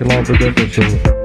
fucking long the difference.